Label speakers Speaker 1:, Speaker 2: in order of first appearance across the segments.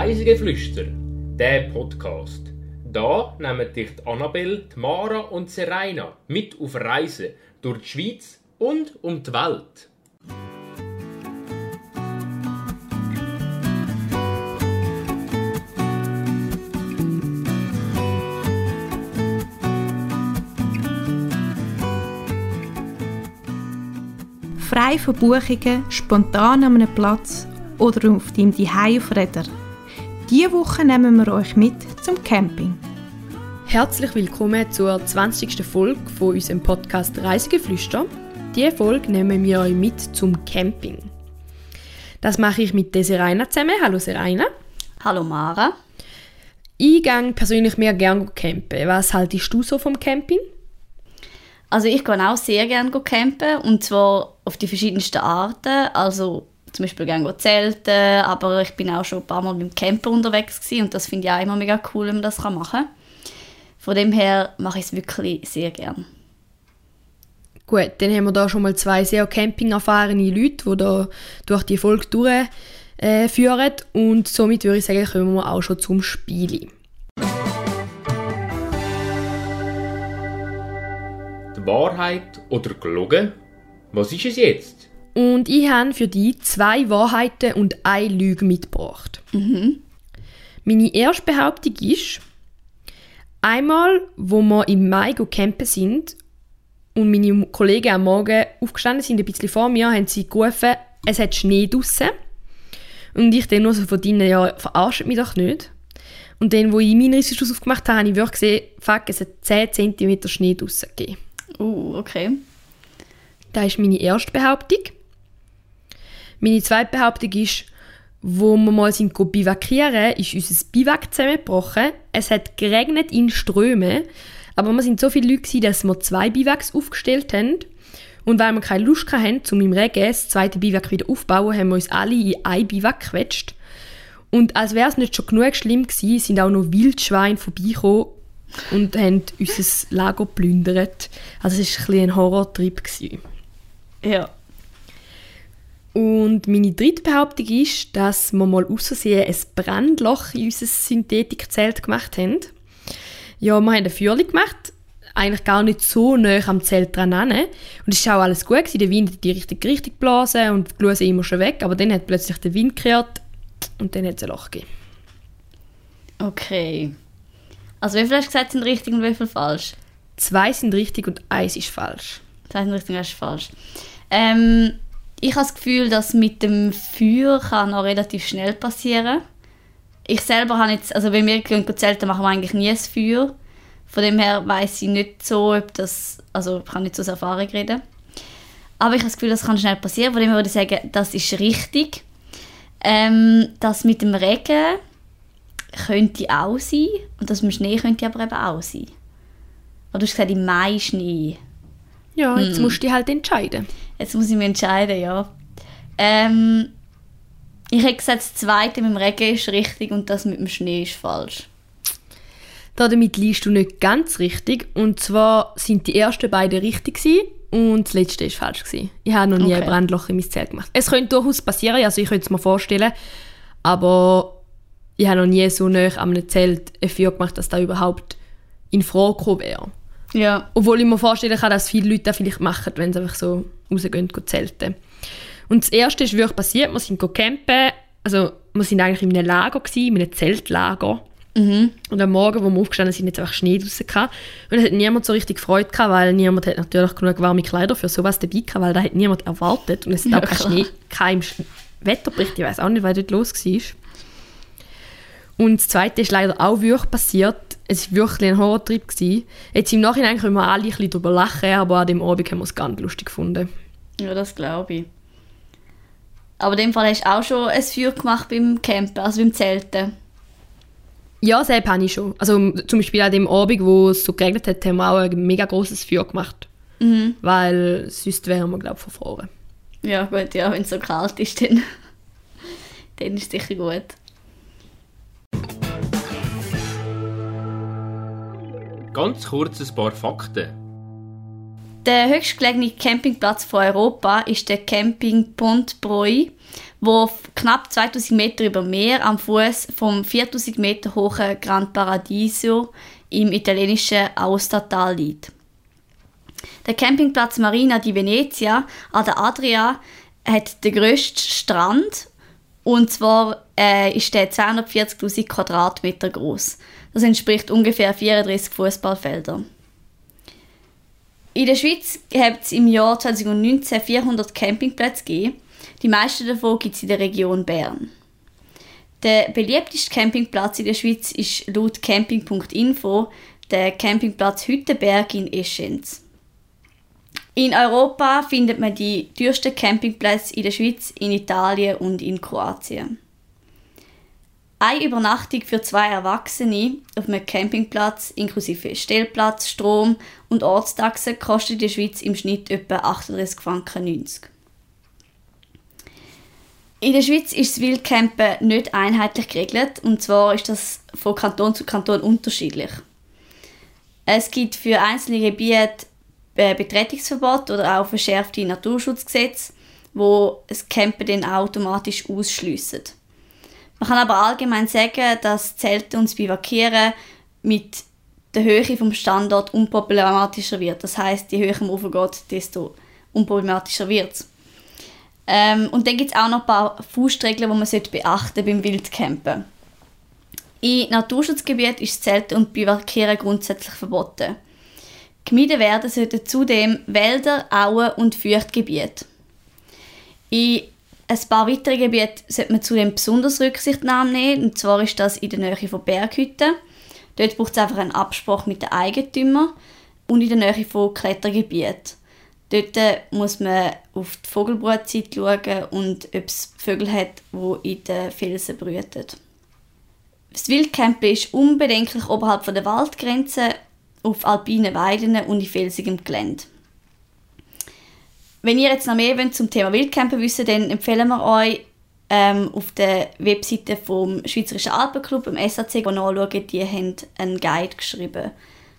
Speaker 1: Reisegeflüster, der Podcast. Da nehmen dich die Annabelle, Mara und Serena mit auf Reisen durch die Schweiz und um die Welt.
Speaker 2: Frei von Buchungen, spontan an einem Platz oder auf deinem Zuhause auf Räder. Diese Woche nehmen wir euch mit zum Camping.
Speaker 3: Herzlich willkommen zur 20. Folge von unserem Podcast Reisegeflüster. Diese Folge nehmen wir euch mit zum Camping. Das mache ich mit der Seraina zusammen. Hallo Seraina.
Speaker 4: Hallo Mara.
Speaker 3: Ich gehe persönlich mehr gerne campen. Was haltest du so vom Camping?
Speaker 4: Also ich gehe auch sehr gerne campen und zwar auf die verschiedensten Arten. Also zum Beispiel gerne zelten, aber ich bin auch schon ein paar Mal mit dem Camper unterwegs gewesen und das finde ich auch immer mega cool, wenn man das machen kann. Von dem her mache ich es wirklich sehr gerne.
Speaker 3: Gut, dann haben wir da schon mal zwei sehr camping-erfahrene Leute, die da durch die Folge durchführen äh, und somit würde ich sagen, kommen wir auch schon zum Spiel.
Speaker 1: Die Wahrheit oder gelogen? Was ist es jetzt?
Speaker 3: Und ich habe für dich zwei Wahrheiten und eine Lüge mitgebracht.
Speaker 4: Mhm.
Speaker 3: Meine erste Behauptung ist, einmal, wo wir im Mai campen sind und meine Kollegen am Morgen aufgestanden sind, ein bisschen vor mir, haben sie gerufen, es hat Schnee draussen. Und ich dann nur so von drinnen, ja, verarscht mich doch nicht. Und dann, wo ich meinen Reiseschuss aufgemacht habe, habe ich wirklich gesehen, fuck, es hat 10 cm Schnee draussen gegeben.
Speaker 4: Uh, okay.
Speaker 3: Das ist meine erste Behauptung. Meine zweite Behauptung ist, wo wir mal sind bivakieren, ist unser Biwak zusammengebrochen. Es hat geregnet in Strömen, aber wir sind so viele Leute dass wir zwei Biwaks aufgestellt haben. Und weil wir keine Lust hatten, um im Regen das zweite Biwak wieder aufzubauen, haben wir uns alle in ein Biwak gequetscht. Und als wäre es nicht schon genug schlimm gewesen, sind auch noch Wildschweine vorbeigekommen und haben unser Lager geplündert. Also es war ein, ein Horrortrip.
Speaker 4: Ja.
Speaker 3: Und meine dritte Behauptung ist, dass wir mal aus Versehen ein Brandloch in unser Synthetikzelt gemacht haben. Ja, wir haben ein Feuerchen gemacht, eigentlich gar nicht so nah am Zelt dran Und es war auch alles gut, gewesen. der Wind hat die richtige Richtung geblasen und die Gluse immer schon weg, aber dann hat plötzlich der Wind gekehrt und dann hat es ein Loch gegeben.
Speaker 4: Okay. Also wie viel hast du gesagt sind richtig und wie viel falsch?
Speaker 3: Zwei sind richtig und eins ist falsch.
Speaker 4: Zwei sind richtig und eins ist falsch. Ähm, ich habe das Gefühl, dass mit dem Feuer kann noch relativ schnell passieren. Ich selber habe jetzt, also wenn wir gehen zelten, machen wir eigentlich nie ein Feuer. Von dem her weiß ich nicht so, ob das, also ich kann nicht so aus Erfahrung reden. Aber ich habe das Gefühl, das kann schnell passieren. Von dem her würde ich sagen, das ist richtig. Ähm, das mit dem Regen könnte auch sein. Und das mit dem Schnee könnte aber eben auch sein. Aber du hast gesagt, im Mai Schnee.
Speaker 3: Ja, jetzt hm. musst du dich halt entscheiden.
Speaker 4: Jetzt muss ich mich entscheiden, ja. Ähm, ich hätte gesagt, das zweite mit dem Regen ist richtig und das mit dem Schnee ist falsch.
Speaker 3: Damit liest du nicht ganz richtig. Und zwar sind die ersten beiden richtig gewesen und das letzte ist falsch gewesen. Ich habe noch nie okay. ein Brandloch in mein Zelt gemacht. Es könnte durchaus passieren, also ich könnte es mir vorstellen, aber ich habe noch nie so nah an einem Zelt ein Feuer gemacht, dass das überhaupt in Frage gekommen wäre.
Speaker 4: Ja.
Speaker 3: Obwohl ich mir vorstellen kann, dass viele Leute das vielleicht machen, wenn sie einfach so rausgehen, gehen zelten. Und das Erste ist wirklich passiert, wir sind campen, also wir sind eigentlich in einem Lager, gewesen, in einem Zeltlager.
Speaker 4: Mhm.
Speaker 3: Und am Morgen, wo wir aufgestanden sind, hat es einfach Schnee draussen gehabt. Und es hat niemand so richtig Freude gehabt, weil niemand hat natürlich genug warme Kleider für sowas dabei gehabt, weil da hat niemand erwartet. Und es hat ja, auch kein Schnee, kein Wetterbericht, ich weiß auch nicht, was dort los war. Und das Zweite ist leider auch wirklich passiert. Es war wirklich ein Horrortrip. Gewesen. Jetzt im Nachhinein können wir alle ein bisschen darüber lachen, aber an dem Abend haben wir es ganz lustig gefunden.
Speaker 4: Ja, das glaube ich. Aber in dem Fall hast du auch schon ein Feuer gemacht beim Campen, also beim Zelten.
Speaker 3: Ja, selbst habe ich schon. Also zum Beispiel an dem Abend, wo es so geregnet hat, haben wir auch ein mega großes Feuer gemacht.
Speaker 4: Mhm.
Speaker 3: Weil sonst wären wir, glaube ich, verfroren.
Speaker 4: Ja, gut, ja, wenn es so kalt ist, dann, dann ist es sicher gut.
Speaker 1: Ganz kurz ein paar Fakten.
Speaker 4: Der höchstgelegene Campingplatz von Europa ist der Camping Pontbroi, wo knapp 2000 Meter über Meer am Fuß vom 4000 Meter hohen Gran Paradiso im italienischen Aostatal liegt. Der Campingplatz Marina di Venezia an der Adria hat den grössten Strand und zwar äh, ist der 240.000 Quadratmeter groß. Das entspricht ungefähr 34 Fußballfelder. In der Schweiz hat es im Jahr 2019 400 Campingplätze gegeben. Die meisten davon gibt es in der Region Bern. Der beliebteste Campingplatz in der Schweiz ist laut camping.info der Campingplatz Hüttenberg in Eschenz. In Europa findet man die teuersten Campingplätze in der Schweiz, in Italien und in Kroatien. Eine Übernachtung für zwei Erwachsene auf einem Campingplatz inklusive Stellplatz, Strom und Ortstaxe kostet in der Schweiz im Schnitt etwa 38 Franken 90. In der Schweiz ist das Wildcampen nicht einheitlich geregelt und zwar ist das von Kanton zu Kanton unterschiedlich. Es gibt für einzelne Gebiete Betretungsverbot oder auch verschärfte Naturschutzgesetze, wo das Campen dann automatisch ausschliessen. Man kann aber allgemein sagen, dass Zelten und Bivakieren mit der Höhe vom Standort unproblematischer wird. Das heißt, je höher man raufgeht, desto unproblematischer wird es. Ähm, und dann gibt es auch noch ein paar Faustregeln, die man beachten beim Wildcampen. In Naturschutzgebieten ist Zelten und Bivakieren grundsätzlich verboten. Gemieden werden sollten zudem Wälder, Auen und Feuchtgebiete. In ein paar weitere Gebiete sollte man zudem besonders Rücksichtnahme nehmen, und zwar ist das in der Nähe von Berghütten. Dort braucht es einfach einen Absprache mit den Eigentümern und in der Nähe von Klettergebieten. Dort muss man auf die Vogelbrutzeit schauen und ob es Vögel hat, die in den Felsen brüten. Das Wildcampen ist unbedenklich oberhalb der Waldgrenze auf alpinen Weiden und in felsigem Gelände. Wenn ihr jetzt noch mehr wollt zum Thema Wildcampen wissen dann empfehlen wir euch ähm, auf der Webseite vom Schweizerischen Alpenclub, im SAC, nachschauen. Die haben einen Guide geschrieben,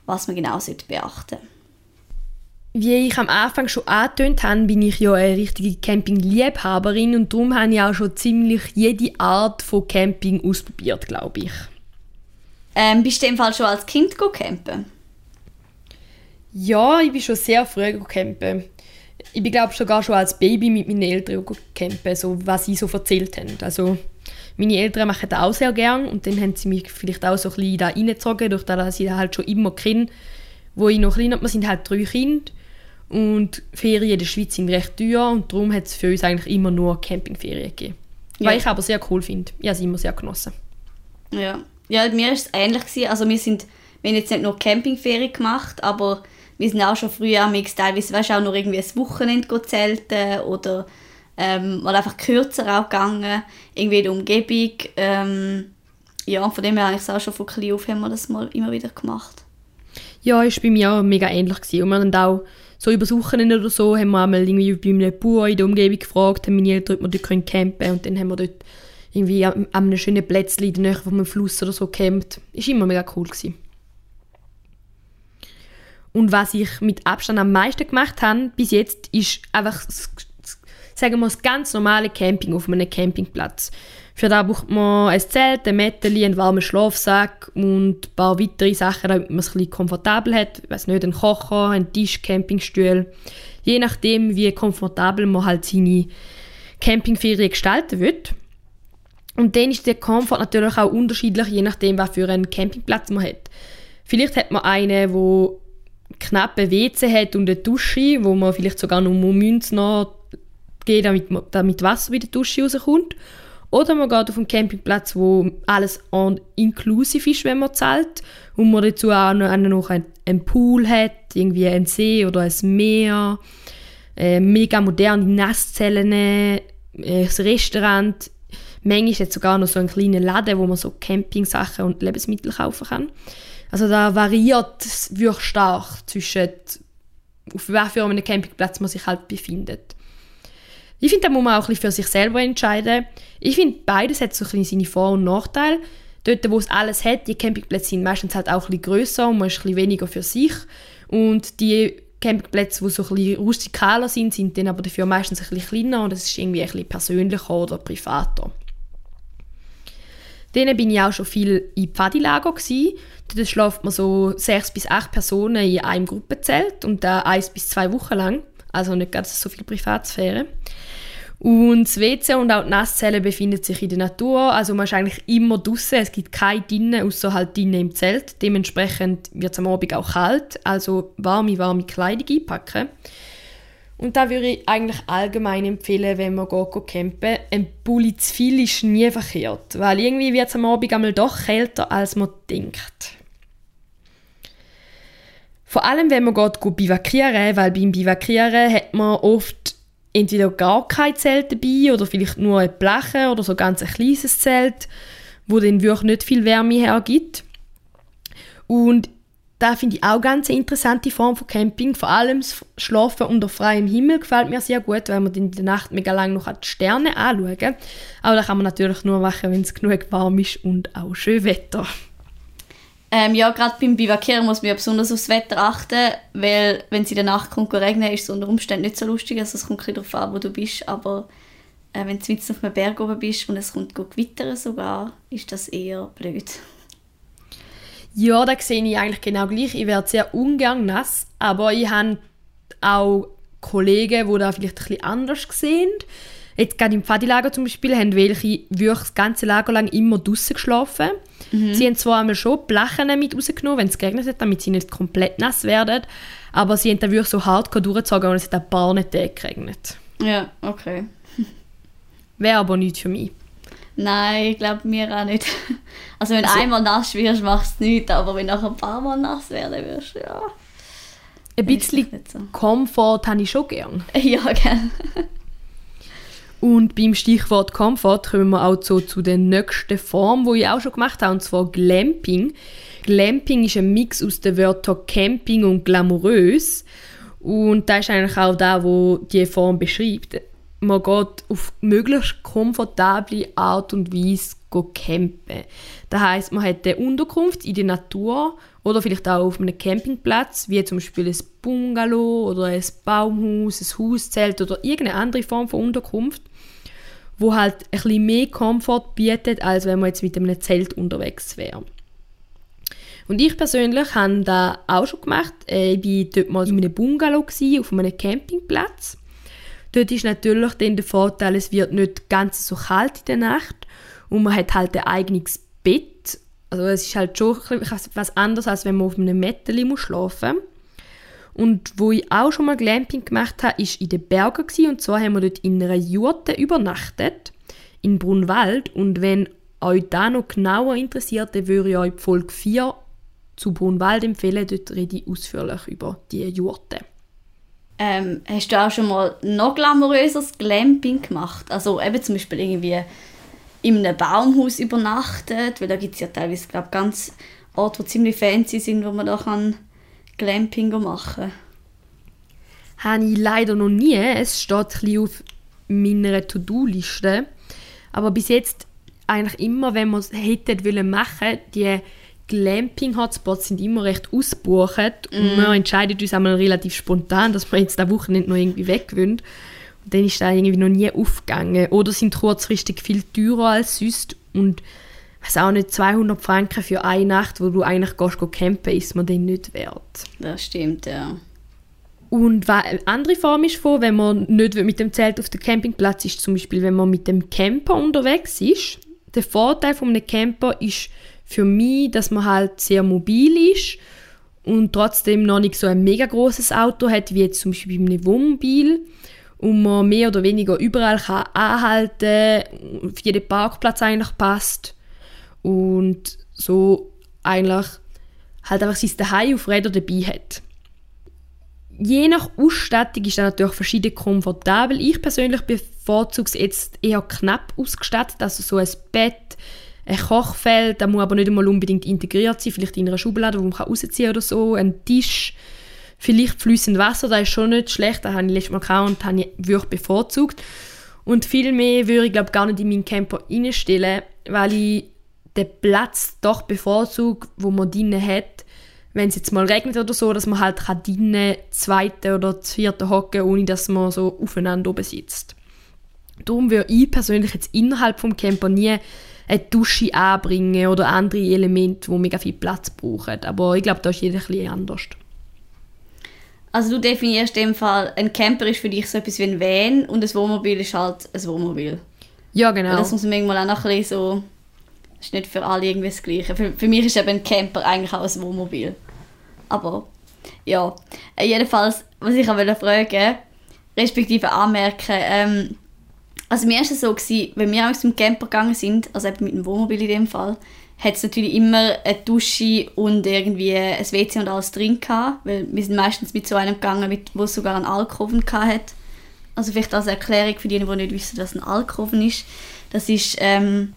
Speaker 4: was man genau beachten sollte.
Speaker 3: Wie ich am Anfang schon angetönt habe, bin ich ja eine richtige Camping-Liebhaberin und darum habe ich auch schon ziemlich jede Art von Camping ausprobiert, glaube ich.
Speaker 4: Ähm, bist du in dem Fall schon als Kind campen?
Speaker 3: Ja, ich bin schon sehr früh campen. Ich glaube sogar schon als Baby mit meinen Eltern campen, so was sie so erzählt haben. Also meine Eltern machen das auch sehr gern und dann haben sie mich vielleicht auch so ein bisschen da reingezogen, durch das, dass ich da halt schon immer kenne. Wo ich noch klein war, wir sind halt drei Kinder und Ferien in der Schweiz sind recht teuer und darum hat es für uns eigentlich immer nur Campingferien gegeben. Ja. Was ich aber sehr cool finde. Ich habe es immer sehr genossen.
Speaker 4: Ja, ja mir war es ähnlich. Also wir, sind, wir haben jetzt nicht nur Campingferien gemacht, aber wir sind auch schon früher am teilweise weißt, auch noch irgendwie ein Wochenende zelten oder ähm, mal einfach kürzer auch gegangen, irgendwie in der Umgebung. Ähm, ja, von dem her habe ich es auch schon von klein auf haben wir das mal immer wieder gemacht.
Speaker 3: Ja, ist bei mir auch mega ähnlich gewesen. Und wir haben auch so über Wochenende oder so haben wir einmal irgendwie bei einem Bauer in der Umgebung gefragt, haben meine Eltern, ob wir dort campen können und dann haben wir dort irgendwie an einem schönen Plätzchen in der Nähe vom Fluss oder so gecampt. Ist immer mega cool gewesen. Und was ich mit Abstand am meisten gemacht habe bis jetzt, ist einfach, sagen wir, das ganz normale Camping auf einem Campingplatz. Für das braucht man ein Zelt, ein Mätteli, einen warmen Schlafsack und ein paar weitere Sachen, damit man es ein komfortabel hat. Ich weiß nicht, ein Kocher, ein Tisch, Campingstuhl. Je nachdem, wie komfortabel man halt seine Campingferien gestalten will. Und dann ist der Komfort natürlich auch unterschiedlich, je nachdem, was für einen Campingplatz man hat. Vielleicht hat man einen, wo knappe WC hat und eine Dusche, wo man vielleicht sogar noch Münze noch geht, damit, damit Wasser bei der Dusche rauskommt. Oder man geht auf einen Campingplatz, wo alles inklusiv ist, wenn man zahlt. Und man dazu auch noch, noch einen Pool hat, irgendwie einen See oder ein Meer, äh, mega moderne Nasszellen, äh, ein Restaurant. Manchmal ist sogar noch so ein kleiner Laden, wo man so Campingsachen und Lebensmittel kaufen kann. Also da variiert es wirklich stark zwischen auf für einem Campingplatz man sich halt befindet. Ich finde, da muss man auch ein bisschen für sich selber entscheiden. Ich finde, beides hat so ein bisschen seine Vor- und Nachteile. Dort, wo es alles hat, die Campingplätze sind meistens halt auch ein bisschen grösser und man ist ein bisschen weniger für sich. Und die Campingplätze, die so ein bisschen rustikaler sind, sind dann aber dafür meistens ein bisschen kleiner und es ist irgendwie ein bisschen persönlicher oder privater. Dann bin ich auch schon viel in Pfadilager. Dort schläft man so sechs bis acht Personen in einem Gruppenzelt und da eins bis zwei Wochen lang. Also nicht ganz so viel Privatsphäre. Und das WC und auch die Nasszelle befinden sich in der Natur, also man ist eigentlich immer draußen. Es gibt keine drinnen, außer halt im Zelt. Dementsprechend wird es am Abend auch kalt, also warme, warme Kleidung einpacken. Und da würde ich eigentlich allgemein empfehlen, wenn man geht, campen. Ein Pulli zu viel ist nie verkehrt, weil irgendwie wird es am Abend einmal doch kälter, als man denkt. Vor allem, wenn man geht, bivakieren, weil beim Bivakieren hat man oft entweder gar kein Zelt dabei oder vielleicht nur ein Bleche oder so ganz ein kleines Zelt, wo dann wirklich nicht viel Wärme hergibt. Und da finde ich auch ganz eine interessante Form von Camping. Vor allem das Schlafen unter freiem Himmel gefällt mir sehr gut, weil man in der Nacht mega lang noch die Sterne anschauen kann. Aber das kann man natürlich nur machen, wenn es genug warm ist und auch schön Wetter.
Speaker 4: Ähm, ja, gerade beim Bivakieren muss man ja besonders aufs Wetter achten, weil wenn es in der Nacht kommt regnen, ist es unter Umständen nicht so lustig. Also es kommt ein darauf an, wo du bist, aber äh, wenn du mitten auf einem Berg oben bist und es kommt gewittern sogar, ist das eher blöd.
Speaker 3: Ja, da sehe ich eigentlich genau gleich. Ich werde sehr ungern nass, aber ich habe auch Kollegen, die da vielleicht ein bisschen anders sehen. Jetzt gerade im Pfadilager zum Beispiel haben welche wirklich das ganze Lager lang immer draußen geschlafen. Mhm. Sie haben zwar einmal schon Blechen mit rausgenommen, wenn es geregnet hat, damit sie nicht komplett nass werden, aber sie haben dann wirklich so hardcore durchgezogen und es hat ein paar nicht geregnet.
Speaker 4: Ja, okay.
Speaker 3: Wäre aber nicht für mich.
Speaker 4: Nein, ich glaube mir auch nicht. Also wenn also, einmal nass wirst, machst du nichts, aber wenn du nachher ein paar Mal nass werden wirst, ja.
Speaker 3: Ein bisschen so. Komfort habe ich schon gern.
Speaker 4: Ja, gerne.
Speaker 3: Und beim Stichwort Komfort kommen wir auch so zu der nächsten Form, die ich auch schon gemacht habe, und zwar Glamping. Glamping ist ein Mix aus den Wörtern Camping und glamourös. Und das ist eigentlich auch da, wo die Form beschreibt. Man geht auf möglichst komfortable Art und Weise campen. Das heißt, man hat eine Unterkunft in der Natur oder vielleicht auch auf einem Campingplatz, wie zum Beispiel ein Bungalow oder ein Baumhaus, ein Hauszelt oder irgendeine andere Form von Unterkunft wo halt ein bisschen mehr Komfort bietet, als wenn man jetzt mit einem Zelt unterwegs wäre. Und ich persönlich habe das auch schon gemacht. Äh, ich war dort mal in einem Bungalow, auf einem Campingplatz. Dort ist natürlich dann der Vorteil, es wird nicht ganz so kalt in der Nacht und man hat halt ein eigenes Bett. Also es ist halt schon was anderes, als wenn man auf einem Mätteli schlafen muss. Und wo ich auch schon mal Glamping gemacht habe, ist in den Bergen gewesen. und zwar haben wir dort in einer Jurte übernachtet in Brunwald und wenn euch da noch genauer interessiert, dann würde ich euch Folge 4 zu Brunwald empfehlen. Dort rede ich ausführlich über die Jurte.
Speaker 4: Ähm, hast du auch schon mal noch glamouröses Glamping gemacht? Also eben zum Beispiel irgendwie in einem Baumhaus übernachtet, weil da gibt es ja teilweise glaub, ganz Orte, die ziemlich fancy sind, wo man da kann Glamping machen?
Speaker 3: Habe ich leider noch nie. Es steht ein auf meiner To-Do-Liste. Aber bis jetzt eigentlich immer, wenn wir es hätten wollen machen, die Glamping-Hotspots sind immer recht ausgebucht mm. und wir entscheiden uns einmal relativ spontan, dass wir jetzt Woche nicht noch irgendwie weg wollen. Und dann ist das irgendwie noch nie aufgegangen. Oder sind kurzfristig viel teurer als sonst und weiß auch nicht, 200 Franken für eine Nacht, wo du eigentlich gehst, gehst campen, ist man den nicht wert.
Speaker 4: Das stimmt, ja.
Speaker 3: Und eine andere Form ist von, wenn man nicht mit dem Zelt auf dem Campingplatz ist, zum Beispiel, wenn man mit dem Camper unterwegs ist. Der Vorteil von einem Camper ist für mich, dass man halt sehr mobil ist und trotzdem noch nicht so ein mega großes Auto hat, wie jetzt zum Beispiel bei einem Wohnmobil und man mehr oder weniger überall kann anhalten, auf jeden Parkplatz eigentlich passt und so eigentlich halt einfach sein Daheim auf Rädern dabei hat. Je nach Ausstattung ist er natürlich verschieden komfortabel. Ich persönlich bevorzuge es jetzt eher knapp ausgestattet, also so ein Bett, ein Kochfeld, da muss aber nicht einmal unbedingt integriert sein, vielleicht in einer Schublade, wo man rausziehen kann oder so, ein Tisch, vielleicht fließend Wasser, das ist schon nicht schlecht, das habe ich letztes Mal gehabt und habe ich wirklich bevorzugt. Und viel mehr würde ich glaube gar nicht in meinen Camper reinstellen, weil ich den Platz doch bevorzugt, wo man drin hat, wenn es jetzt mal regnet oder so, dass man halt drinnen zweite oder vierte hocken, ohne dass man so aufeinander oben sitzt. Darum würde ich persönlich jetzt innerhalb vom Camper nie eine Dusche anbringen oder andere Elemente, die mega viel Platz brauchen. Aber ich glaube, da ist jeder ein bisschen anders.
Speaker 4: Also du definierst in dem Fall, ein Camper ist für dich so etwas wie ein Van und ein Wohnmobil ist halt ein Wohnmobil.
Speaker 3: Ja, genau.
Speaker 4: Weil Das muss man manchmal auch noch ein bisschen so... Das ist nicht für alle irgendwie das Gleiche. Für, für mich ist eben ein Camper eigentlich auch ein Wohnmobil. Aber ja, Äh, jedenfalls, was ich auch wollte fragen, respektive anmerken, ähm, also mir war es so, gewesen, wenn wir aus dem Camper gegangen sind, also eben mit dem Wohnmobil in dem Fall, hat es natürlich immer eine Dusche und irgendwie ein WC und alles drin gehabt, weil wir sind meistens mit so einem gegangen, mit, wo es sogar einen Alkoven hat. Also vielleicht als Erklärung für diejenigen, die nicht wissen, was ein Alkoven ist. Das ist, ähm,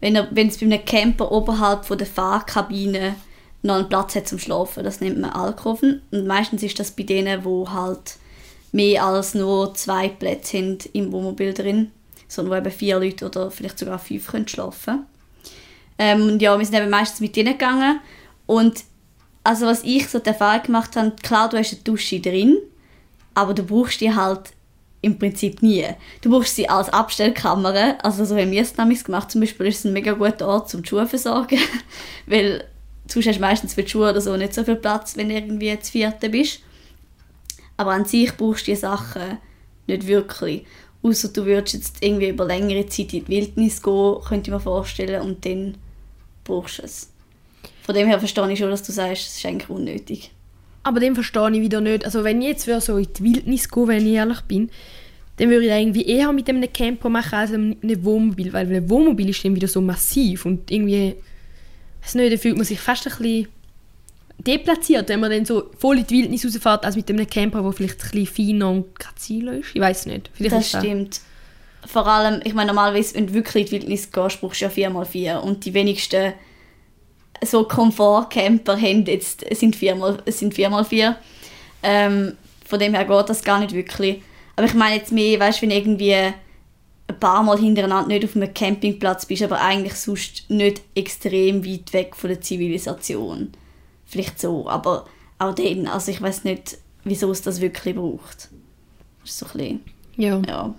Speaker 4: wenn, wenn es bei einem Camper oberhalb von der Fahrkabine noch einen Platz hat zum Schlafen. Das nennt man Alkoven. Und meistens ist das bei denen, wo halt mehr als nur zwei Plätze sind im Wohnmobil drin, sondern wo eben vier Leute oder vielleicht sogar fünf können schlafen ähm, Und ja, wir sind eben meistens mit denen gegangen. Und also was ich so die Erfahrung gemacht habe, klar, du hast eine Dusche drin, aber du brauchst die halt im Prinzip nie. Du brauchst sie als Abstellkammer. Also so haben wir es damals gemacht. Zum Beispiel ist es ein mega guter Ort zum die Schuhe versorgen, weil sonst hast du meistens für die Schuhe oder so nicht so viel Platz, wenn du irgendwie zu vierte bist. Aber an sich brauchst du die Sachen nicht wirklich. Außer du würdest jetzt irgendwie über längere Zeit in die Wildnis gehen, könnte ich mir vorstellen, und dann brauchst du es. Von dem her verstehe ich schon, dass du sagst, es ist eigentlich unnötig.
Speaker 3: Aber dem verstehe ich wieder nicht. Also wenn ich jetzt so in die Wildnis gehen, wenn ich ehrlich bin, dann würde ich irgendwie eher mit einem Camper machen als mit einem Wohnmobil, weil ein Wohnmobil ist dann wieder so massiv und irgendwie, weiß nicht, da fühlt man sich fast ein bisschen deplatziert, wenn man dann so voll in die Wildnis rausfährt, als mit einem Camper, der vielleicht ein bisschen feiner und graziler ist. Ich weiß nicht. Vielleicht
Speaker 4: Das
Speaker 3: ist das-
Speaker 4: stimmt. Vor allem, ich meine, normalerweise, wenn du wirklich in die Wildnis gehst, brauchst du ja 4x4 und die wenigsten so Komfortcamper haben jetzt, sind 4x, sind 4x4. Ähm, von dem her geht das gar nicht wirklich. Aber ich meine jetzt mehr, weißt du, wenn irgendwie ein paar Mal hintereinander nicht auf einem Campingplatz bist, aber eigentlich sonst nicht extrem weit weg von der Zivilisation. Vielleicht so, aber auch dann, also ich weiß nicht, wieso es das wirklich braucht. Das ist so ein bisschen,
Speaker 3: Ja.
Speaker 4: ja.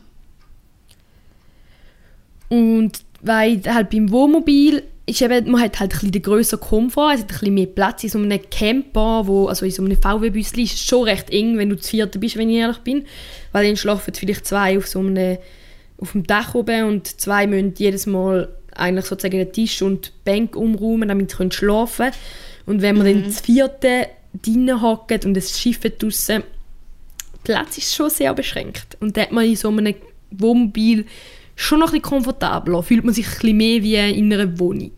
Speaker 3: Und weil halt beim Wohnmobil ist eben, man hat halt ein bisschen den grösseren Komfort, es hat ein bisschen mehr Platz. In so einem Camper, wo, also in so einem VW-Büsschen ist es schon recht eng, wenn du zu vierte bist, wenn ich ehrlich bin. Weil dann schlafen vielleicht zwei auf so einem, auf dem Dach oben und zwei müssen jedes Mal eigentlich sozusagen den Tisch und die Bank umräumen, damit sie schlafen können. Und wenn man dann zu vierte drinnen hockt und es schifft draussen, Platz ist schon sehr beschränkt. Und da hat man in so einem Wohnmobil schon noch ein bisschen komfortabler. Fühlt man sich ein bisschen mehr wie in einer Wohnung.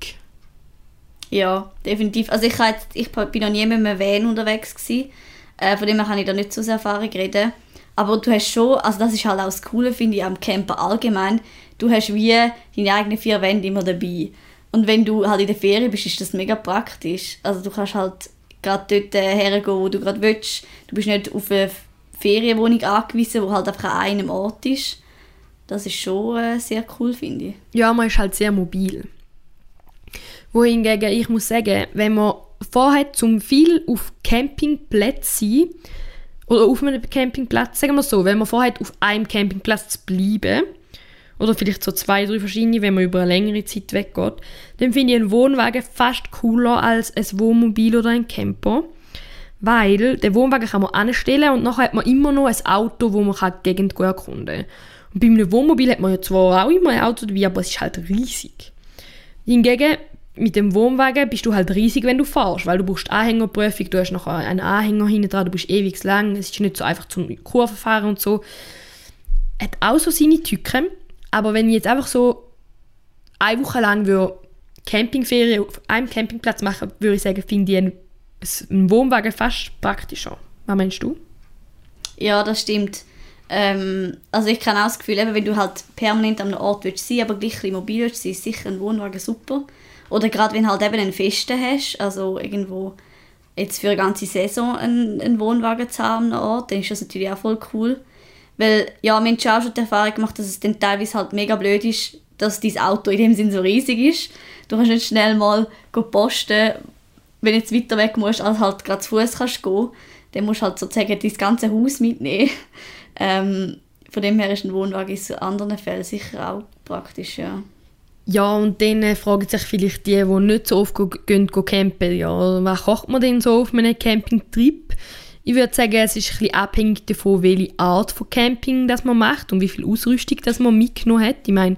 Speaker 4: Ja, definitiv. Also ich, jetzt, ich bin noch nie mit einem Van unterwegs gewesen. Äh, von dem her kann ich da nicht so aus Erfahrung reden. Aber du hast schon, also das ist halt auch das Coole, finde ich, am Camper allgemein. Du hast wie deine eigenen vier Wände immer dabei. Und wenn du halt in der Ferien bist, ist das mega praktisch. Also du kannst halt gerade dort äh, hergehen, wo du gerade willst. Du bist nicht auf eine Ferienwohnung angewiesen, wo halt einfach an einem Ort ist. Das ist schon äh, sehr cool, finde ich.
Speaker 3: Ja, man ist halt sehr mobil. Wohingegen, ich muss sagen, wenn man vorhat, zum viel auf Campingplätzen sein, oder auf einem Campingplatz, sagen wir so, wenn man vorhat, auf einem Campingplatz zu bleiben, oder vielleicht so zwei, drei verschiedene, wenn man über eine längere Zeit weggeht, dann finde ich einen Wohnwagen fast cooler als ein Wohnmobil oder ein Camper. Weil den Wohnwagen kann man anstellen und nachher hat man immer noch ein Auto, wo man die Gegend gut erkunden kann. Und bei einem Wohnmobil hat man ja zwar auch immer ein Auto dabei, aber es ist halt riesig. Hingegen, mit dem Wohnwagen bist du halt riesig, wenn du fährst, weil du brauchst Anhängerprüfung, du hast noch einen Anhänger hinten dran, du bist ewig lang, es ist nicht so einfach zum Kurven fahren und so. Hat auch so seine Tücken, aber wenn ich jetzt einfach so eine Woche lang würde Campingferien auf einem Campingplatz machen, würde ich sagen, finde ich einen, Wohnwagen fast praktischer. Was meinst du?
Speaker 4: Ja, das stimmt. Ähm, also ich kann auch das Gefühl, eben, wenn du halt permanent an einem Ort willst sein, aber gleich mobil willst ist sicher ein Wohnwagen super. Oder gerade wenn halt eben einen Festen hast, also irgendwo jetzt für eine ganze Saison einen, einen Wohnwagen zu haben an einem Ort, dann ist das natürlich auch voll cool. Weil, ja, wir haben schon auch schon die Erfahrung gemacht, dass es dann teilweise halt mega blöd ist, dass dein Auto in dem Sinn so riesig ist. Du kannst nicht schnell mal posten, wenn du jetzt weiter weg musst, als halt gerade zu Fuß kannst gehen, dann musst du halt sozusagen dein ganze Haus mitnehmen. ähm, von dem her ist ein Wohnwagen in anderen Fällen sicher auch praktisch, ja.
Speaker 3: Ja, und dann äh, fragen sich vielleicht die, die nicht so oft gehen, go campen, ja, was kocht man denn so auf einem Campingtrip? Ich würde sagen, es ist ein abhängig davon, welche Art von Camping das man macht und wie viel Ausrüstung das man mitgenommen hat. Ich meine,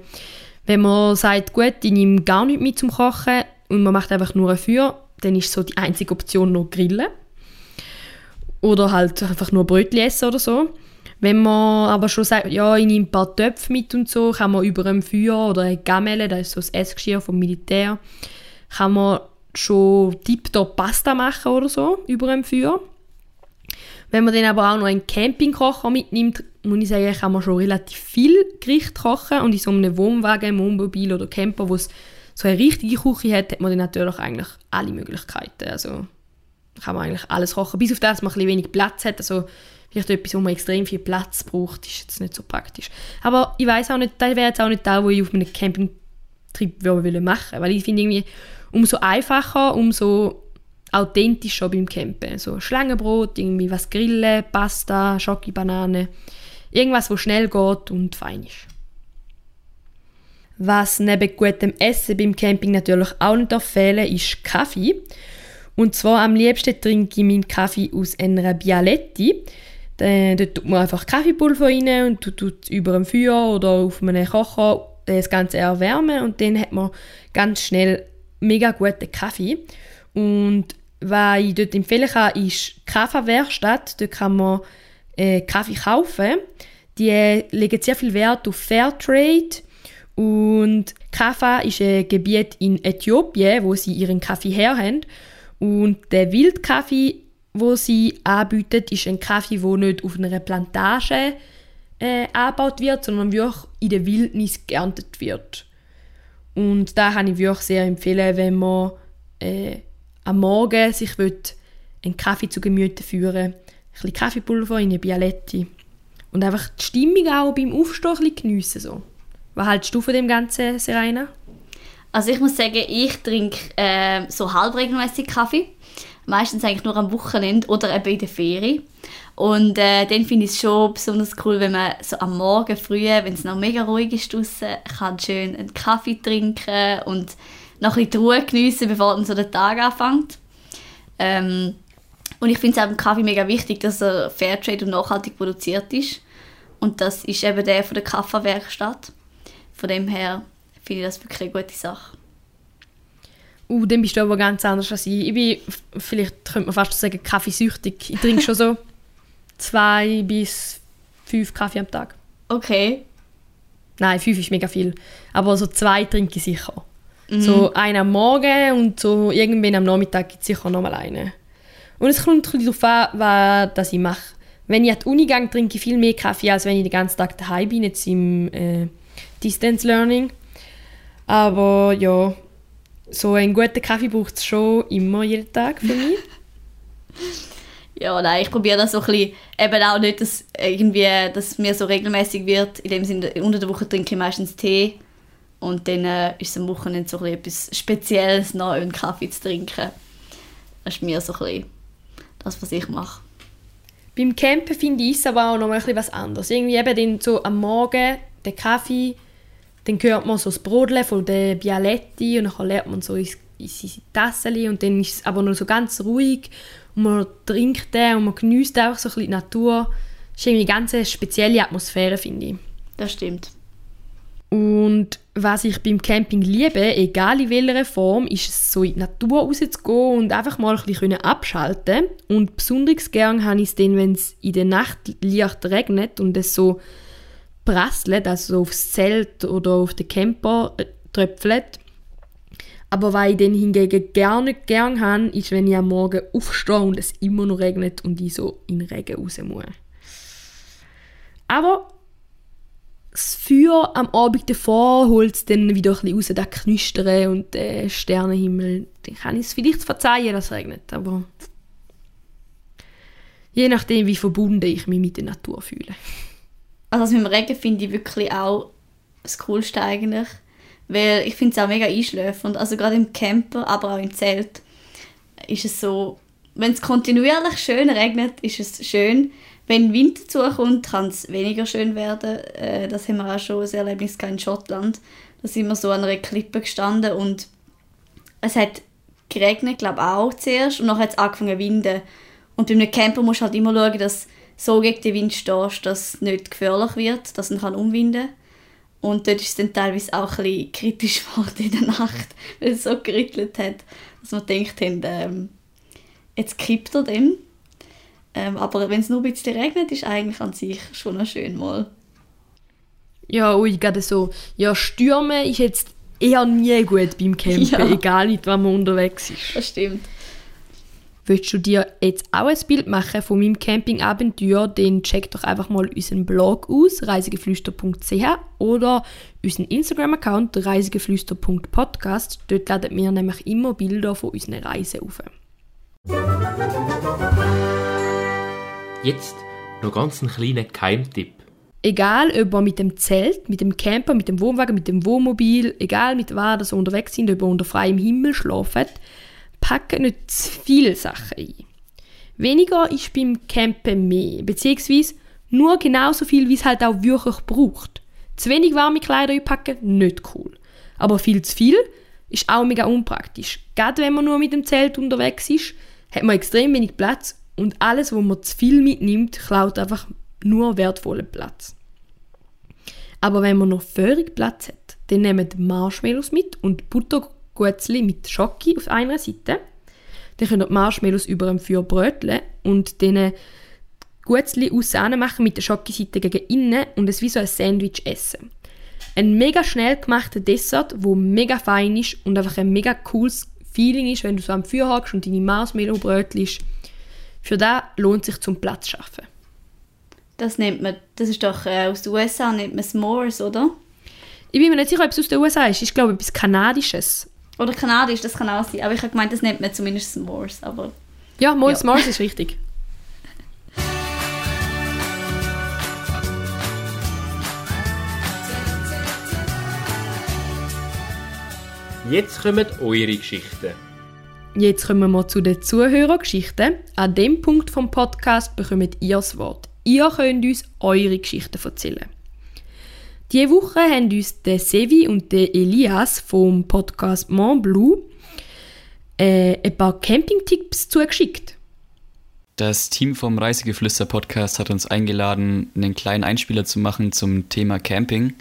Speaker 3: wenn man sagt, gut, ich nehme gar nichts mit zum Kochen und man macht einfach nur ein Feuer, dann ist so die einzige Option noch Grillen. Oder halt einfach nur Brötchen essen oder so. Wenn man aber schon sagt, ja, ich nehme ein paar Töpfe mit und so, kann man über einem Feuer oder eine Gamelle, das ist so das Essgeschirr vom Militär, kann man schon tiptop Pasta machen oder so über einem Feuer. Wenn man dann aber auch noch einen Campingkocher mitnimmt, muss ich sagen, kann man schon relativ viel Gericht kochen und in so einem Wohnwagen, Wohnmobil oder Camper, wo es so eine richtige Küche hat, hat man dann natürlich eigentlich alle Möglichkeiten. Also kann man eigentlich alles kochen, bis auf das, dass man ein bisschen wenig Platz hat. Also vielleicht etwas, wo man extrem viel Platz braucht, ist jetzt nicht so praktisch. Aber ich weiß auch nicht, das wäre jetzt auch nicht da, wo ich auf einem Campingtrip machen würde weil ich finde irgendwie, umso einfacher, umso authentischer beim Campen. So Schlangenbrot, irgendwie was grillen, Pasta, Schoki, Banane. Irgendwas, wo schnell geht und fein ist. Was neben gutem Essen beim Camping natürlich auch nicht fehlen, ist Kaffee. Und zwar am liebsten trinke ich meinen Kaffee aus einer Bialetti. Da dort tut man einfach Kaffeepulver rein und tut, über dem Feuer oder auf einem Kocher das Ganze erwärmen und dann hat man ganz schnell mega guten Kaffee. Und was ich dort empfehlen kann, ist Kaffeewerkstatt. Dort kann man äh, Kaffee kaufen. Die legen sehr viel Wert auf Fairtrade. Und Kaffa ist ein Gebiet in Äthiopien, wo sie ihren Kaffee her haben. Und der Wildkaffee, wo sie anbieten, ist ein Kaffee, der nicht auf einer Plantage äh, angebaut wird, sondern wirklich in der Wildnis geerntet wird. Und da kann ich wirklich sehr empfehlen, wenn man äh, am Morgen sich einen Kaffee zu Gemüte führen ein bisschen Kaffeepulver in eine Bialetti und einfach die Stimmung auch beim Aufstehen ein bisschen geniessen. So. Was hältst du von dem Ganzen, Serena?
Speaker 4: Also ich muss sagen, ich trinke äh, so halb regelmäßig Kaffee. Meistens eigentlich nur am Wochenende oder eben in der Ferie. Und äh, dann finde ich es schon besonders cool, wenn man so am Morgen früh, wenn es noch mega ruhig ist draussen, kann schön einen Kaffee trinken und noch ein bisschen die Ruhe geniessen, bevor dann so der Tag anfängt. Ähm, und ich finde es auch beim Kaffee mega wichtig, dass er Fairtrade und nachhaltig produziert ist. Und das ist eben der von der Kaffeewerkstatt. Von dem her finde ich das wirklich eine gute Sache.
Speaker 3: Uh, dann bist du aber ganz anders als ich. Ich bin, vielleicht könnte man fast sagen, kaffeesüchtig. Ich trinke schon so zwei bis fünf Kaffee am Tag.
Speaker 4: Okay.
Speaker 3: Nein, fünf ist mega viel. Aber so zwei trinke ich sicher. So einen am Morgen und so irgendwann am Nachmittag gibt es sicher nochmal einen. Und es kommt ein bisschen darauf an, was das ich mache. Wenn ich an die Uni gehe, trinke ich viel mehr Kaffee, als wenn ich den ganzen Tag daheim bin, jetzt im äh, Distance Learning. Aber ja, so einen guten Kaffee braucht es schon immer jeden Tag für mich.
Speaker 4: Ja, nein, ich probiere das so ein bisschen, eben auch nicht, dass irgendwie, dass mir so regelmäßig wird. In dem Sinne, unter der Woche trinke ich meistens Tee und dann äh, ist es am Wochenende so ein etwas Spezielles, noch einen Kaffee zu trinken. Das ist mir so ein das, was ich mache.
Speaker 3: Beim Campen finde ich es aber auch noch mal ein bisschen was anderes. Irgendwie eben dann so am Morgen den Kaffee, dann hört man so das Brodeln von der Bialetti und dann lernt man so in, in seine Tassen und dann ist es aber noch so ganz ruhig und man trinkt den und man genießt auch so ein bisschen die Natur. Das ist irgendwie eine ganz spezielle Atmosphäre, finde ich.
Speaker 4: Das stimmt.
Speaker 3: Und was ich beim Camping liebe, egal in welcher Form, ist es so in die Natur rauszugehen und einfach mal ein bisschen abschalten Und besonders gern habe ich es dann, wenn es in der Nacht leicht regnet und es so prasselt, also so aufs Zelt oder auf den Camper äh, tröpfelt. Aber was ich dann hingegen nicht gern habe, ist, wenn ich am Morgen aufstehe und es immer noch regnet und ich so in den Regen raus muss. Aber das Feuer am Abend davor holt es dann wieder ein bisschen raus, das Knüstern und den Sternenhimmel. Dann kann ich es vielleicht verzeihen, dass es regnet, aber je nachdem, wie verbunden ich mich mit der Natur fühle.
Speaker 4: Also das mit dem Regen finde ich wirklich auch das Coolste eigentlich. Weil ich finde es auch mega einschläfernd. Also gerade im Camper, aber auch im Zelt. ist es so, wenn es kontinuierlich schön regnet, ist es schön. Wenn Wind dazukommt, kann es weniger schön werden. Äh, das haben wir auch schon ein Erlebnis in Schottland. Da sind wir so an einer Klippe gestanden und es hat geregnet, glaube ich, auch zuerst und dann hat es angefangen zu winden. Und bei einem Camper musst du halt immer schauen, dass so gegen den Wind stehst, dass es nicht gefährlich wird, dass es kann umwinden kann. Und dort ist es dann teilweise auch ein bisschen kritisch geworden in der Nacht, weil es so gerüttelt hat, dass man denkt, ähm, jetzt kippt er dann. Ähm, aber wenn es nur ein bisschen regnet, ist eigentlich an sich schon noch schön mal.
Speaker 3: Ja, ui, gerade so. Ja, Stürme ist jetzt eher nie gut beim Campen, ja. egal mit wem man unterwegs ist.
Speaker 4: Das stimmt.
Speaker 3: Willst du dir jetzt auch ein Bild machen von meinem Campingabenteuer, dann check doch einfach mal unseren Blog aus, reisegeflüster.ch oder unseren Instagram-Account, reisegeflüster.podcast. Dort laden wir nämlich immer Bilder von unseren Reisen auf.
Speaker 1: Jetzt noch ganz einen kleinen Keimtipp.
Speaker 3: Egal, ob ihr mit dem Zelt, mit dem Camper, mit dem Wohnwagen, mit dem Wohnmobil, egal mit was ihr unterwegs sind, ob ihr unter freiem Himmel schlaft, packt nicht zu viele Sachen ein. Weniger ist beim Campen mehr, beziehungsweise nur genauso viel, wie es halt auch wirklich braucht. Zu wenig warme Kleider einpacken, nicht cool. Aber viel zu viel ist auch mega unpraktisch. Gerade wenn man nur mit dem Zelt unterwegs ist, hat man extrem wenig Platz und alles, was man zu viel mitnimmt, klaut einfach nur wertvollen Platz. Aber wenn man noch völlig Platz hat, dann nehmt Marshmallows mit und Buttergutzli mit Schoki auf einer Seite. Dann könnt ihr die Marshmallows über dem Feuer bröteln und dann Gutzli aussen machen mit der Schokiseite gegen innen und es wie so ein Sandwich essen. Ein mega schnell gemachter Dessert, wo mega fein ist und einfach ein mega cooles Feeling ist, wenn du so am Feuer hockst und deine Marshmallow brötelst. Für das lohnt sich zum Platz schaffen.
Speaker 4: Das nennt man, das ist doch äh, aus den USA, nennt man S'mores, oder?
Speaker 3: Ich bin mir nicht sicher, ob es aus den USA ist. Ich glaube, etwas Kanadisches.
Speaker 4: Oder Kanadisch, das kann auch sein. Aber ich habe gemeint, das nennt man zumindest S'mores. Aber
Speaker 3: ja, mal ja. S'mores ist richtig.
Speaker 1: Jetzt kommen eure Geschichten.
Speaker 3: Jetzt kommen wir zu den Zuhörergeschichten. An dem Punkt vom Podcast bekommt ihr das Wort. Ihr könnt uns eure Geschichten erzählen. Diese Woche haben uns der Sevi und der Elias vom Podcast Mont Bleu äh, ein paar Campingtipps zugeschickt.
Speaker 5: Das Team vom Reisegeflüster Podcast hat uns eingeladen, einen kleinen Einspieler zu machen zum Thema Camping.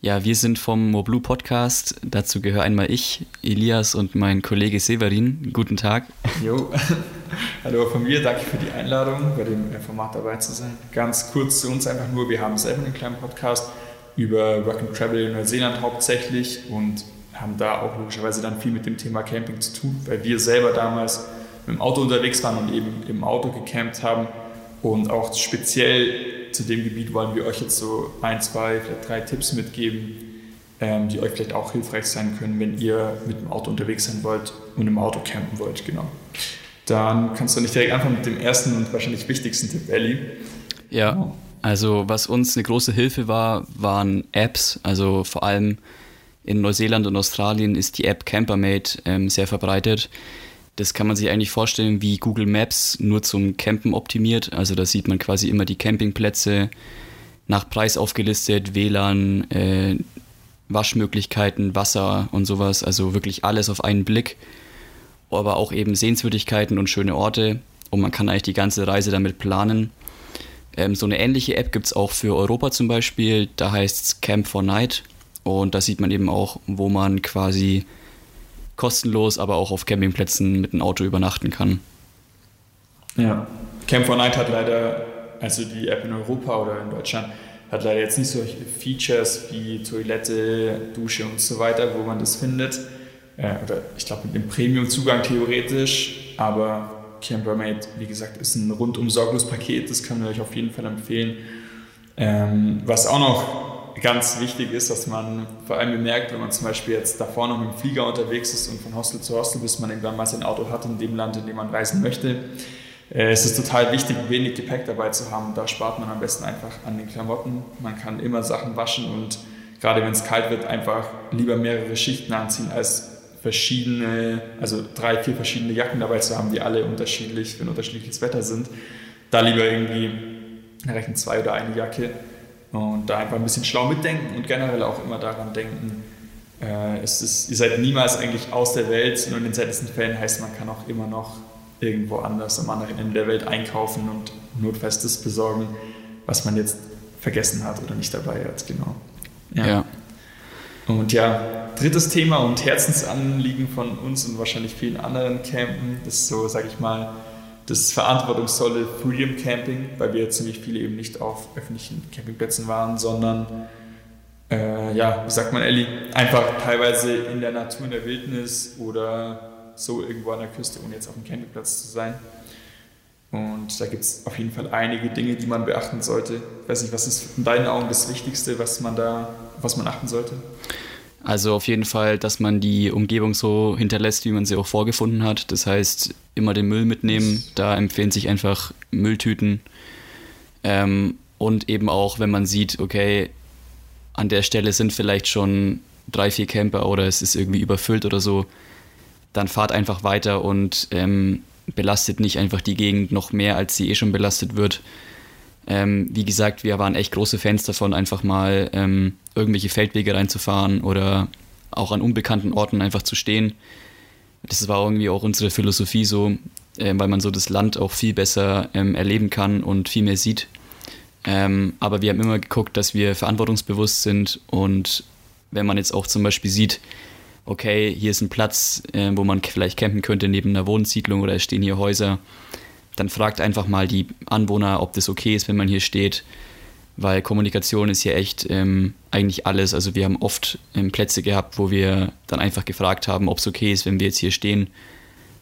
Speaker 5: Ja, wir sind vom Moblu Podcast. Dazu gehöre einmal ich, Elias und mein Kollege Severin. Guten Tag.
Speaker 6: Jo, hallo von mir. Danke für die Einladung, bei dem Format dabei zu sein. Ganz kurz zu uns einfach nur: Wir haben selber einen kleinen Podcast über Work and Travel in Neuseeland hauptsächlich und haben da auch logischerweise dann viel mit dem Thema Camping zu tun, weil wir selber damals mit dem Auto unterwegs waren und eben im Auto gecampt haben und auch speziell zu dem Gebiet wollen wir euch jetzt so ein, zwei, vielleicht drei Tipps mitgeben, ähm, die euch vielleicht auch hilfreich sein können, wenn ihr mit dem Auto unterwegs sein wollt und im Auto campen wollt. Genau. Dann kannst du nicht direkt anfangen mit dem ersten und wahrscheinlich wichtigsten Tipp, Ellie.
Speaker 5: Ja, also was uns eine große Hilfe war, waren Apps. Also vor allem in Neuseeland und Australien ist die App Campermate ähm, sehr verbreitet. Das kann man sich eigentlich vorstellen wie Google Maps, nur zum Campen optimiert. Also da sieht man quasi immer die Campingplätze nach Preis aufgelistet, WLAN, äh, Waschmöglichkeiten, Wasser und sowas. Also wirklich alles auf einen Blick. Aber auch eben Sehenswürdigkeiten und schöne Orte. Und man kann eigentlich die ganze Reise damit planen. Ähm, so eine ähnliche App gibt es auch für Europa zum Beispiel. Da heißt es Camp for Night. Und da sieht man eben auch, wo man quasi kostenlos, aber auch auf Campingplätzen mit dem Auto übernachten kann.
Speaker 6: Ja, Camp for Night hat leider, also die App in Europa oder in Deutschland, hat leider jetzt nicht solche Features wie Toilette, Dusche und so weiter, wo man das findet. Äh, oder ich glaube mit dem Premium-Zugang theoretisch, aber Campermate, wie gesagt, ist ein rundum sorglos Paket, das können wir euch auf jeden Fall empfehlen. Ähm, was auch noch ganz wichtig ist, dass man vor allem bemerkt, wenn man zum Beispiel jetzt davor noch mit dem Flieger unterwegs ist und von Hostel zu Hostel, bis man irgendwann mal sein Auto hat in dem Land, in dem man reisen möchte, äh, es ist total wichtig, wenig Gepäck dabei zu haben. Da spart man am besten einfach an den Klamotten. Man kann immer Sachen waschen und gerade wenn es kalt wird, einfach lieber mehrere Schichten anziehen als verschiedene, also drei, vier verschiedene Jacken dabei zu haben, die alle unterschiedlich, wenn unterschiedliches Wetter sind. Da lieber irgendwie rechnen zwei oder eine Jacke und da einfach ein bisschen schlau mitdenken und generell auch immer daran denken, äh, es ist, ihr seid niemals eigentlich aus der Welt, nur in den seltensten Fällen heißt, man kann auch immer noch irgendwo anders am anderen Ende der Welt einkaufen und notfalls das besorgen, was man jetzt vergessen hat oder nicht dabei hat, genau.
Speaker 5: Ja. ja.
Speaker 6: Und ja, drittes Thema und Herzensanliegen von uns und wahrscheinlich vielen anderen Campen ist so, sag ich mal, das verantwortungsvolle Freedom Camping, weil wir ziemlich viele eben nicht auf öffentlichen Campingplätzen waren, sondern äh, ja, wie sagt man, Elli, einfach teilweise in der Natur, in der Wildnis oder so irgendwo an der Küste, ohne jetzt auf dem Campingplatz zu sein. Und da gibt es auf jeden Fall einige Dinge, die man beachten sollte. Ich weiß nicht, was ist in deinen Augen das Wichtigste, was man da, was man achten sollte?
Speaker 5: Also auf jeden Fall, dass man die Umgebung so hinterlässt, wie man sie auch vorgefunden hat. Das heißt, immer den Müll mitnehmen. Da empfehlen sich einfach Mülltüten. Ähm, und eben auch, wenn man sieht, okay, an der Stelle sind vielleicht schon drei, vier Camper oder es ist irgendwie überfüllt oder so, dann fahrt einfach weiter und ähm, belastet nicht einfach die Gegend noch mehr, als sie eh schon belastet wird. Ähm, wie gesagt, wir waren echt große Fans davon, einfach mal ähm, irgendwelche Feldwege reinzufahren oder auch an unbekannten Orten einfach zu stehen. Das war irgendwie auch unsere Philosophie so, äh, weil man so das Land auch viel besser ähm, erleben kann und viel mehr sieht. Ähm, aber wir haben immer geguckt, dass wir verantwortungsbewusst sind und wenn man jetzt auch zum Beispiel sieht, okay, hier ist ein Platz, äh, wo man vielleicht campen könnte neben einer Wohnsiedlung oder es stehen hier Häuser, dann fragt einfach mal die Anwohner, ob das okay ist, wenn man hier steht, weil Kommunikation ist hier echt ähm, eigentlich alles. Also wir haben oft ähm, Plätze gehabt, wo wir dann einfach gefragt haben, ob es okay ist, wenn wir jetzt hier stehen.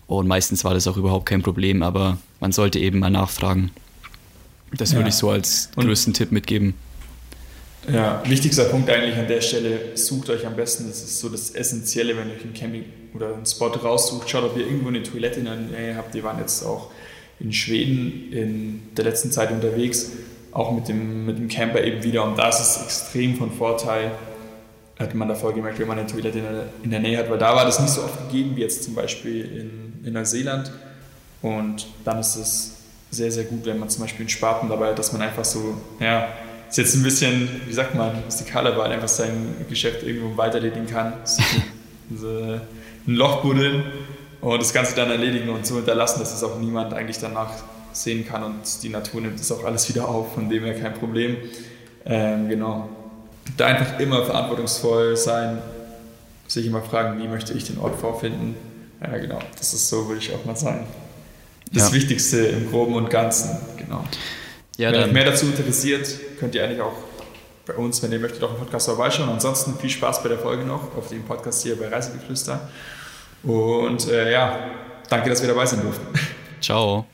Speaker 5: Und meistens war das auch überhaupt kein Problem, aber man sollte eben mal nachfragen. Das ja. würde ich so als größten Und, Tipp mitgeben.
Speaker 6: Ja, wichtigster Punkt eigentlich an der Stelle, sucht euch am besten, das ist so das Essentielle, wenn ihr euch ein Camping oder einen Spot raussucht, schaut, ob ihr irgendwo eine Toilette in der Nähe habt. Wir waren jetzt auch in Schweden in der letzten Zeit unterwegs, auch mit dem, mit dem Camper eben wieder. Und da ist es extrem von Vorteil, hat man davor gemerkt, wenn man eine Toilette in der, Nähe hat, weil da war das nicht so oft gegeben wie jetzt zum Beispiel in, in Neuseeland. Und dann ist es sehr, sehr gut, wenn man zum Beispiel einen Spaten dabei hat, dass man einfach so, ja, ist jetzt ein bisschen, wie sagt man, mustikaler, weil einfach sein Geschäft irgendwo im Wald erledigen kann. so ein Loch buddeln und das Ganze dann erledigen und so hinterlassen, dass es auch niemand eigentlich danach sehen kann und die Natur nimmt das auch alles wieder auf, von dem her kein Problem. Ähm, genau. Da einfach immer verantwortungsvoll sein, sich immer fragen, wie möchte ich den Ort vorfinden. Ja, genau, das ist so, würde ich auch mal sagen das ja. Wichtigste im Groben und Ganzen. Genau. Ja, wenn euch mehr dazu interessiert, könnt ihr eigentlich auch bei uns, wenn ihr möchtet, auch im Podcast vorbeischauen. Ansonsten viel Spaß bei der Folge noch auf dem Podcast hier bei Reisegeflüster. Und äh, ja, danke, dass wir dabei sein durften.
Speaker 5: Ciao.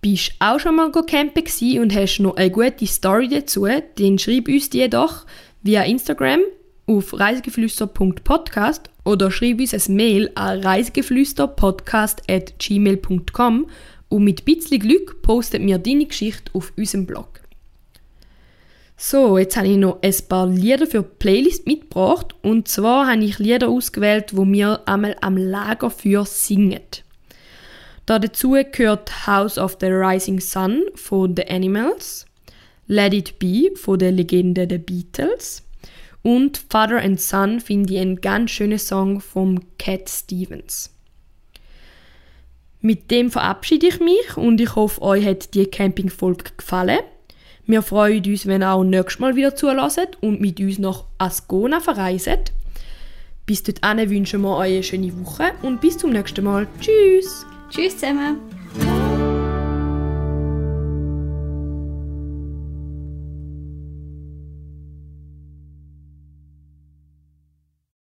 Speaker 3: Bist auch schon mal campen und hast noch eine gute Story dazu, dann schreib uns die doch via Instagram auf reisegeflüster.podcast oder schreib uns ein Mail an reisegeflüsterpodcast.gmail.com und mit ein bisschen Glück postet mir deine Geschichte auf unserem Blog. So, jetzt habe ich noch ein paar Lieder für die Playlist mitgebracht. Und zwar habe ich Lieder ausgewählt, wo wir einmal am Lagerfeuer singen. Da dazu gehört House of the Rising Sun von The Animals, Let It Be von der Legende der Beatles, und Father and Son finde ich ein ganz schöner Song vom Cat Stevens. Mit dem verabschiede ich mich und ich hoffe, euch hat die Campingfolge gefallen. Wir freuen uns, wenn ihr auch nächstes Mal wieder zulässt und mit uns nach Ascona verreiset. Bis dahin wünschen wir euch eine schöne Woche und bis zum nächsten Mal. Tschüss!
Speaker 4: Tschüss zusammen!